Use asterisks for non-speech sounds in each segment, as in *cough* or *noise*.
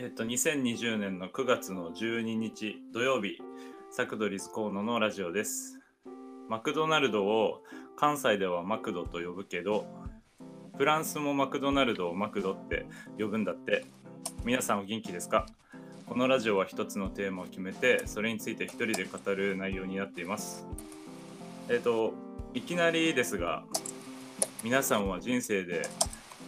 えっと、2020年の9月の12日土曜日、サクドリズ河野のラジオです。マクドナルドを関西ではマクドと呼ぶけど、フランスもマクドナルドをマクドって呼ぶんだって。皆さんお元気ですか？このラジオは一つのテーマを決めて、それについて一人で語る内容になっています。えっと、いきなりですが、皆さんは人生で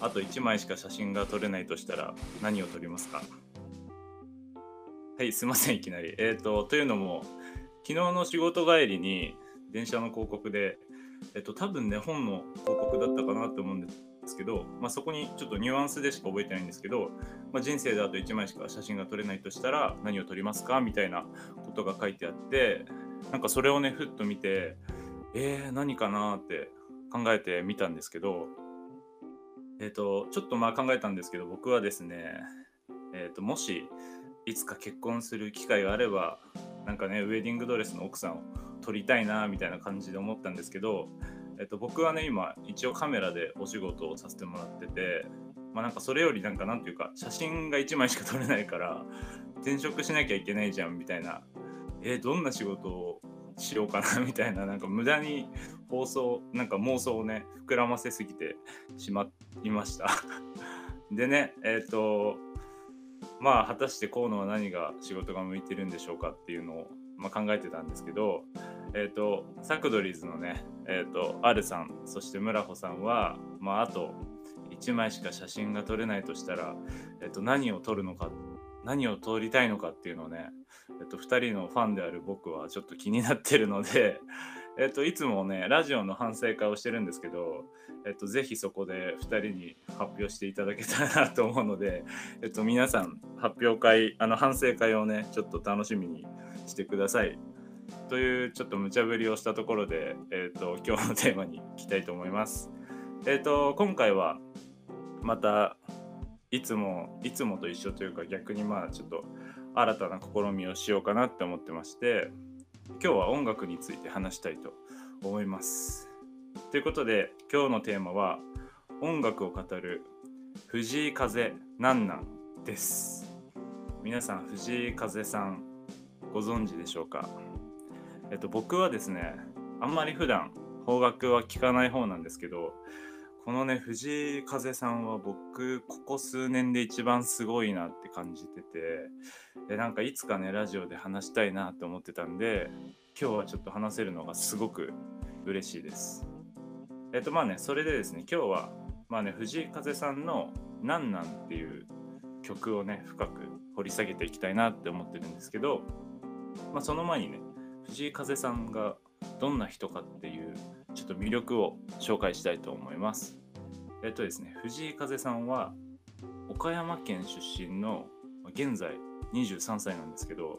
あと1枚しか写真が撮れないとしたら何を撮りますか？はい、すいません、いきなり。えっ、と、というのも、昨日の仕事帰りに電車の広告で、えっ、と、多分ね、本の広告だったかなと思うんですけど、まあ、そこにちょっとニュアンスでしか覚えてないんですけど、まあ、人生であと1枚しか写真が撮れないとしたら何を撮りますか？みたいなことが書いてあって、なんかそれをね、ふっと見て、えー、何かなって考えてみたんですけど、えっ、と、ちょっとまあ考えたんですけど、僕はですね、えっ、と、もし、いつか結婚する機会があれば、なんかね、ウェディングドレスの奥さんを撮りたいな、みたいな感じで思ったんですけど、えっ、と、僕はね、今、一応カメラでお仕事をさせてもらってて、まあなんかそれよりなんかなんていうか、写真が1枚しか撮れないから、転職しなきゃいけないじゃん、みたいな、えーどんな仕事をしようかな、みたいな、なんか無駄に放送、なんか妄想をね、膨らませすぎてしまいました。*laughs* でね、えっ、と、まあ、果たして河野は何が仕事が向いてるんでしょうかっていうのを、まあ、考えてたんですけど、えっ、と、サクドリーズのね、えっ、と、アルさん、そして村穂さんは、まあ、あと1枚しか写真が撮れないとしたら、えっ、と、何を撮るのか、何を撮りたいのかっていうのをね、えっと、2人のファンである僕はちょっと気になってるので、*laughs* えっと、いつもね、ラジオの反省会をしてるんですけど、えっと、ぜひそこで2人に発表していただけたらなと思うので、*laughs* えっと、皆さん、発表会、あの、反省会をね、ちょっと楽しみにしてください。という、ちょっと無茶ぶりをしたところで、えっと、今日のテーマに行きたいと思います。えっと、今回は、また、いつも、いつもと一緒というか、逆にまあ、ちょっと、新たな試みをしようかなって思ってまして今日は音楽について話したいと思います。ということで今日のテーマは音楽を語る藤井風なんなんです。皆さん藤井風さんご存知でしょうか？えっと僕はですねあんまり普段邦楽は聴かない方なんですけどこのね藤井風さんは僕ここ数年で一番すごいなって感じててでなんかいつかねラジオで話したいなって思ってたんで今日はちょっと話せるのがすごく嬉しいです。えっとまあねそれでですね今日はまあね藤井風さんの「なんなん」っていう曲をね深く掘り下げていきたいなって思ってるんですけど、まあ、その前にね藤井風さんがどんな人かっていうちょっと魅力を紹介したいと思います。えっとですね藤井風さんは岡山県出身の現在23歳なんですけど、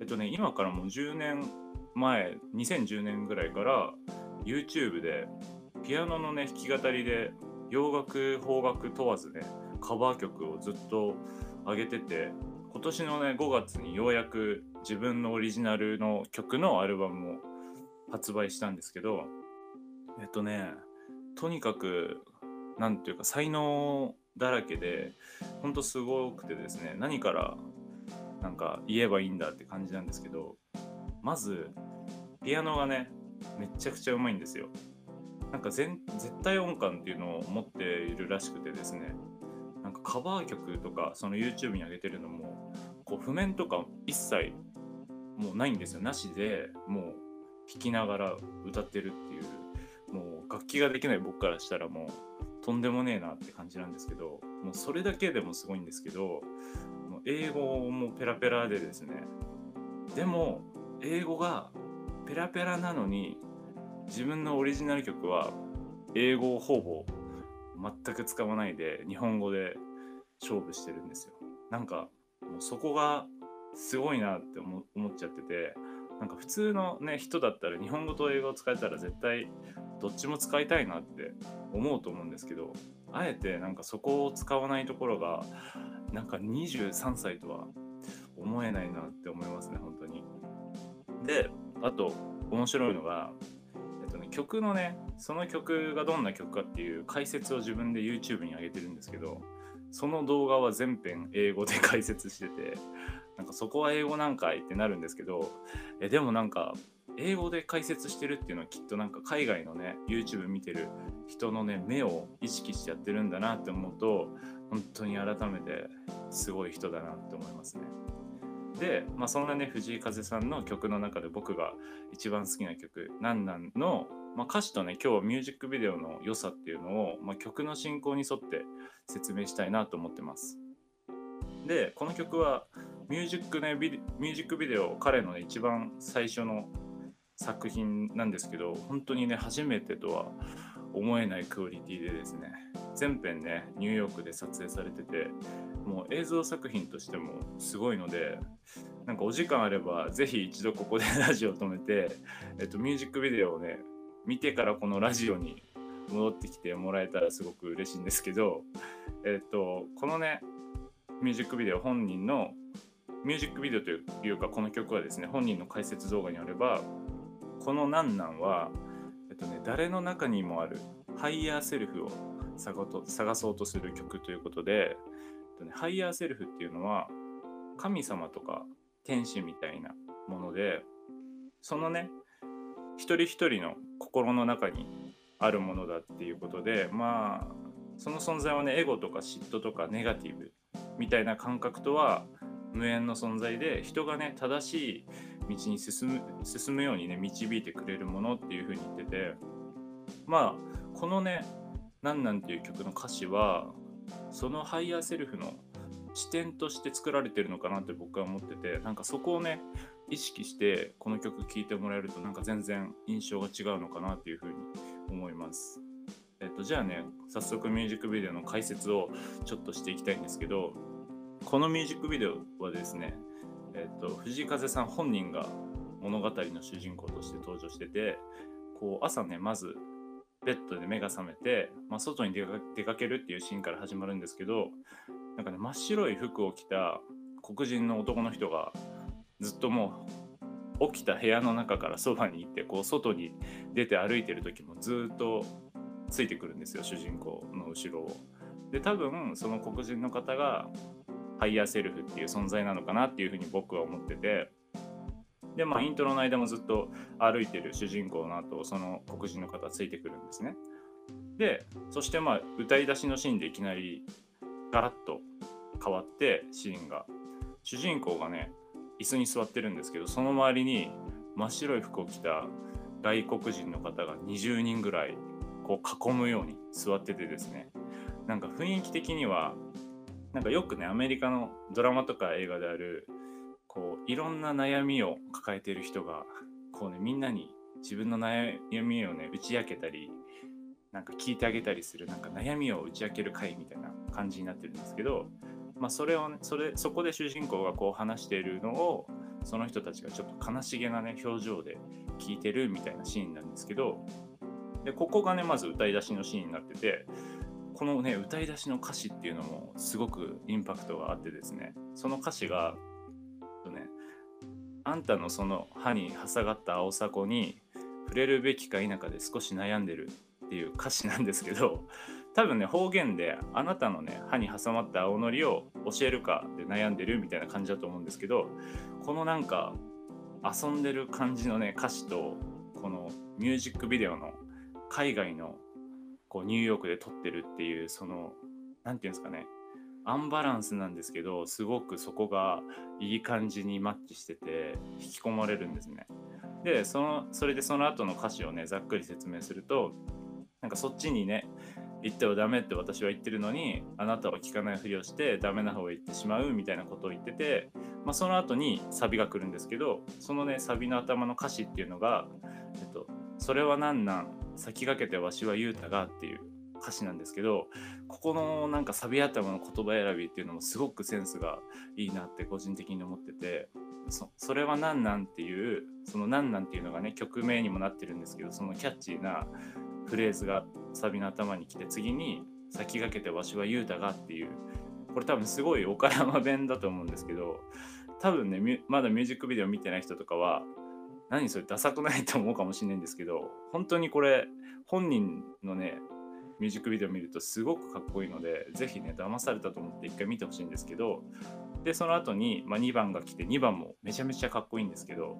えっとね、今からもう10年前、2010年ぐらいから YouTube でピアノのね、弾き語りで洋楽、邦楽問わずね、カバー曲をずっと上げてて、今年のね、5月にようやく自分のオリジナルの曲のアルバムを発売したんですけど、えっとね、とにかく、なんていうか才能だらけで、ほんとすごくてですね、何からなんか言えばいいんだって感じなんですけどまずピアノがねめちゃくちゃうまいんですよ。なんか全絶対音感っていうのを持っているらしくてですねなんかカバー曲とかその YouTube に上げてるのもこう譜面とか一切もうないんですよ。なしでもう弾きながら歌ってるっていう楽器ができない僕からしたらもうとんでもねえなって感じなんですけどもうそれだけでもすごいんですけどもう英語もペラペラでですね。でも英語がペラペラなのに自分のオリジナル曲は英語をほぼ全く使わないで日本語で勝負してるんですよ。なんかもうそこがすごいなって思思っちゃっててなんか普通のね人だったら日本語と英語を使えたら絶対どっちも使いたいなって思うと思うんですけどあえてなんかそこを使わないところがなんか23歳とは思えないなって思いますね本当に。であと面白いのが、えっとね、曲のねその曲がどんな曲かっていう解説を自分で YouTube に上げてるんですけどその動画は全編英語で解説しててなんかそこは英語なんかいってなるんですけどえでもなんか英語で解説してるっていうのはきっとなんか海外のね YouTube 見てる人のね目を意識してやってるんだなって思うと本当に改めてすごい人だなって思いますね。で、まあ、そんなね藤井風さんの曲の中で僕が一番好きな曲「なんなん」の、まあ、歌詞とね今日はミュージックビデオの良さっていうのを、まあ、曲の進行に沿って説明したいなと思ってます。でこの曲はミュージックねミュージックビデオ彼の、ね、一番最初の作品なんですけど本当にね初めてとは思えないクオリティでですね全編ねニューヨークで撮影されててもう映像作品としてもすごいのでなんかお時間あればぜひ一度ここで *laughs* ラジオ止めて、えっと、ミュージックビデオをね見てからこのラジオに戻ってきてもらえたらすごく嬉しいんですけど、えっと、このねミュージックビデオ本人のミュージックビデオというかこの曲はですね本人の解説動画にあればこの「なんなんは」えっとね、誰の中にもあるハイヤーセルフを探そうとする曲ということで、えっとね、ハイヤーセルフっていうのは神様とか天使みたいなものでそのね一人一人の心の中にあるものだっていうことでまあその存在はねエゴとか嫉妬とかネガティブみたいな感覚とは無縁の存在で人がね正しい道に進む進むようにね導いてくれるものっていう風に言っててまあこのね「なんなん」っていう曲の歌詞はそのハイヤーセルフの視点として作られてるのかなって僕は思っててなんかそこをね意識してこの曲聴いてもらえるとなんか全然印象が違うのかなっていう風に思います。えっと、じゃあね早速ミュージックビデオの解説をちょっとしていきたいんですけどこのミュージックビデオはですねえっと、藤井風さん本人が物語の主人公として登場しててこう朝ねまずベッドで目が覚めて、まあ、外に出かけるっていうシーンから始まるんですけどなんかね真っ白い服を着た黒人の男の人がずっともう起きた部屋の中から *laughs* そばに行ってこう外に出て歩いてる時もずっとついてくるんですよ主人公の後ろを。で多分その黒人の方がハイヤーセルフっていう存在なのかなっていうふうに僕は思ってて。でまあイントロの間もずっと歩いてる主人公の後その黒人の方ついてくるんですね。でそしてまあ歌い出しのシーンでいきなりガラッと変わってシーンが。主人公がね椅子に座ってるんですけどその周りに真っ白い服を着た外国人の方が20人ぐらいこう囲むように座っててですね。なんか雰囲気的にはなんかよくねアメリカのドラマとか映画であるこういろんな悩みを抱えている人がこうねみんなに自分の悩みをね打ち明けたりなんか聞いてあげたりするなんか悩みを打ち明ける会みたいな感じになってるんですけど、まあ、それをねそれそこで主人公がこう話しているのをその人たちがちょっと悲しげなね表情で聞いてるみたいなシーンなんですけどでここがねまず歌い出しのシーンになっててこのね歌い出しの歌詞っていうのもすごくインパクトがあってですね。その歌詞がねあんたのその歯に挟がった青さこに触れるべきか否かで少し悩んでるっていう歌詞なんですけど *laughs* 多分ね方言であなたのね歯に挟まった青のりを教えるかで悩んでるみたいな感じだと思うんですけどこのなんか遊んでる感じのね歌詞とこのミュージックビデオの海外のこうニューヨークで撮ってるっていうその何て言うんですかねアンバランスなんですけどすごくそこがいい感じにマッチしてて引き込まれるんですね。でそのそれでその後の歌詞をねざっくり説明するとなんかそっちにね言ってはダメって私は言ってるのにあなたは聞かないふりをしてダメな方へ行ってしまうみたいなことを言ってて、まあ、その後にサビが来るんですけどそのねサビの頭の歌詞っていうのが「えっと、それは何なん先駆けてわしは言うたがっていう歌詞なんですけどここのなんかサビ頭の言葉選びっていうのもすごくセンスがいいなって個人的に思っててそそれは何なんっていうその何なんっていうのがね曲名にもなってるんですけどそのキャッチーなフレーズがサビの頭に来て次に先駆けてわしは言うたがっていうこれ多分すごい岡山弁だと思うんですけど多分ねまだミュージックビデオ見てない人とかは何それダサくないと思うかもしれないんですけど本当にこれ本人のねミュージックビデオ見るとすごくかっこいいのでぜひね騙されたと思って一回見てほしいんですけどでその後に、まあ、2番が来て2番もめちゃめちゃかっこいいんですけど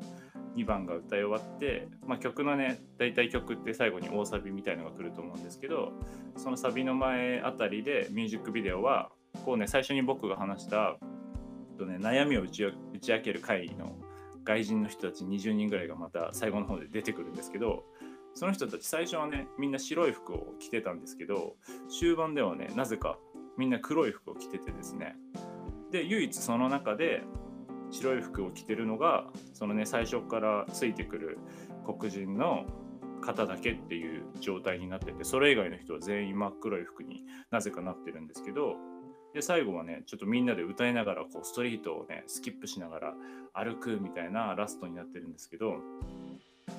2番が歌い終わって、まあ、曲のね大体曲って最後に大サビみたいのが来ると思うんですけどそのサビの前あたりでミュージックビデオはこうね最初に僕が話したと、ね、悩みを打ち打ち明ける会の外人の人たち20人ぐらいがまた最後の方で出てくるんですけどその人たち最初はねみんな白い服を着てたんですけど終盤ではねなぜかみんな黒い服を着ててですね。で唯一その中で白い服を着てるのがそのね最初からついてくる黒人の方だけっていう状態になっててそれ以外の人は全員真っ黒い服になぜかなってるんですけどで最後はねちょっとみんなで歌いながらこうストリートをねスキップしながら歩くみたいなラストになってるんですけど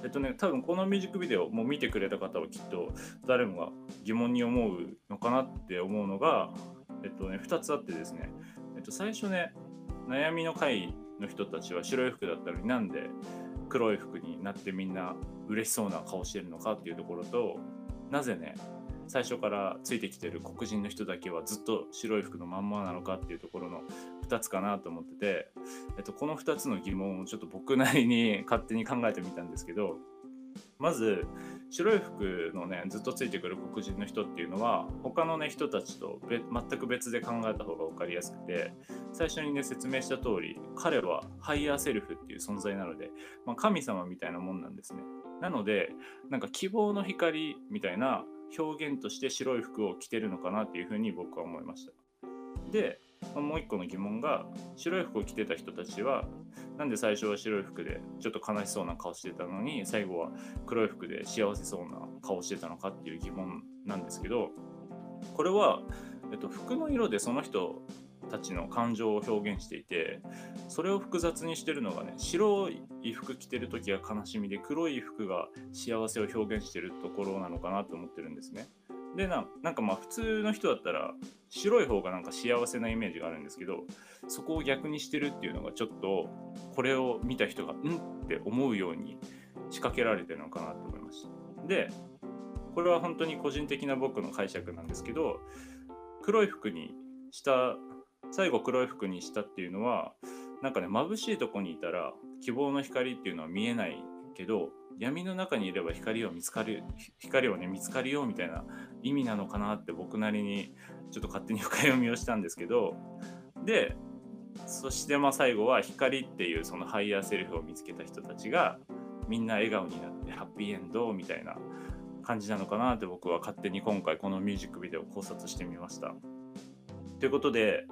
えっとね多分このミュージックビデオもう見てくれた方はきっと誰もが疑問に思うのかなって思うのがえっとね2つあってですねえっと最初ね悩みの会の人たちは白い服だったのになんで黒い服になってみんな嬉しそうな顔してるのかっていうところとなぜね最初からついてきてる黒人の人だけはずっと白い服のまんまなのかっていうところの2つかなと思ってて、えっと、この2つの疑問をちょっと僕なりに *laughs* 勝手に考えてみたんですけどまず白い服のねずっとついてくる黒人の人っていうのは他のね人たちと全く別で考えた方が分かりやすくて最初にね説明した通り彼はハイヤーセルフっていう存在なので、まあ、神様みたいなもんなんですね。なのでなんか希望の光みたいな表現として白い服を着てるのかなっていうふうに僕は思いました。でもう一個の疑問が白い服を着てた人たちはなんで最初は白い服でちょっと悲しそうな顔してたのに最後は黒い服で幸せそうな顔してたのかっていう疑問なんですけどこれは、えっと、服の色でその人たちの感情を表現していてそれを複雑にしてるのがね白い服着てる時は悲しみで黒い服が幸せを表現してるところなのかなと思ってるんですね。でななんかまあ普通の人だったら白い方がなんか幸せなイメージがあるんですけどそこを逆にしてるっていうのがちょっとこれを見た人がうんって思うように仕掛けられてるのかなと思いましたでこれは本当に個人的な僕の解釈なんですけど黒い服にした最後黒い服にしたっていうのはなんかね眩しいとこにいたら希望の光っていうのは見えないけど闇の中にいれば光を見つかる光をね見つかるよみたいな意味なのかなって僕なりにちょっと勝手に深読みをしたんですけどでそしてまあ最後は光っていうそのハイヤーセルフを見つけた人たちがみんな笑顔になってハッピーエンドみたいな感じなのかなって僕は勝手に今回このミュージックビデオを考察してみました。ということで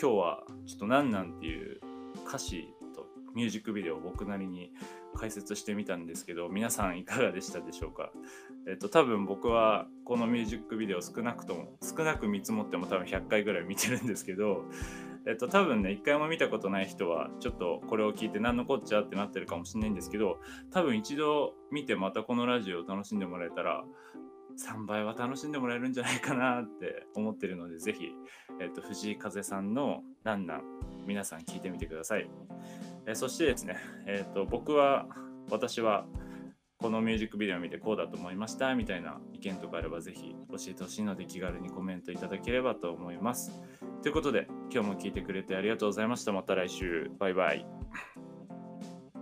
今日はちょっと「なんなん」っていう歌詞とミュージックビデオを僕なりに解説してみたんですけど皆さんいかがでしたでしょうか？*laughs* えっと多分僕はこのミュージックビデオ少なくとも少なく見積もっても多分100回ぐらい見てるんですけど *laughs* えっと多分ね一回も見たことない人はちょっとこれを聞いて何のこっちゃってなってるかもしれないんですけど多分一度見てまたこのラジオを楽しんでもらえたら3倍は楽しんでもらえるんじゃないかなって思ってるので、ぜひ、えっ、と、藤井風さんのランナー、皆さん聞いてみてください。えそしてですね、えっ、と、僕は、私は、このミュージックビデオを見てこうだと思いましたみたいな意見とかあればぜひ教えてほしいので気軽にコメントいただければと思います。ということで今日も聞いてくれてありがとうございました。また来週。バイバイ。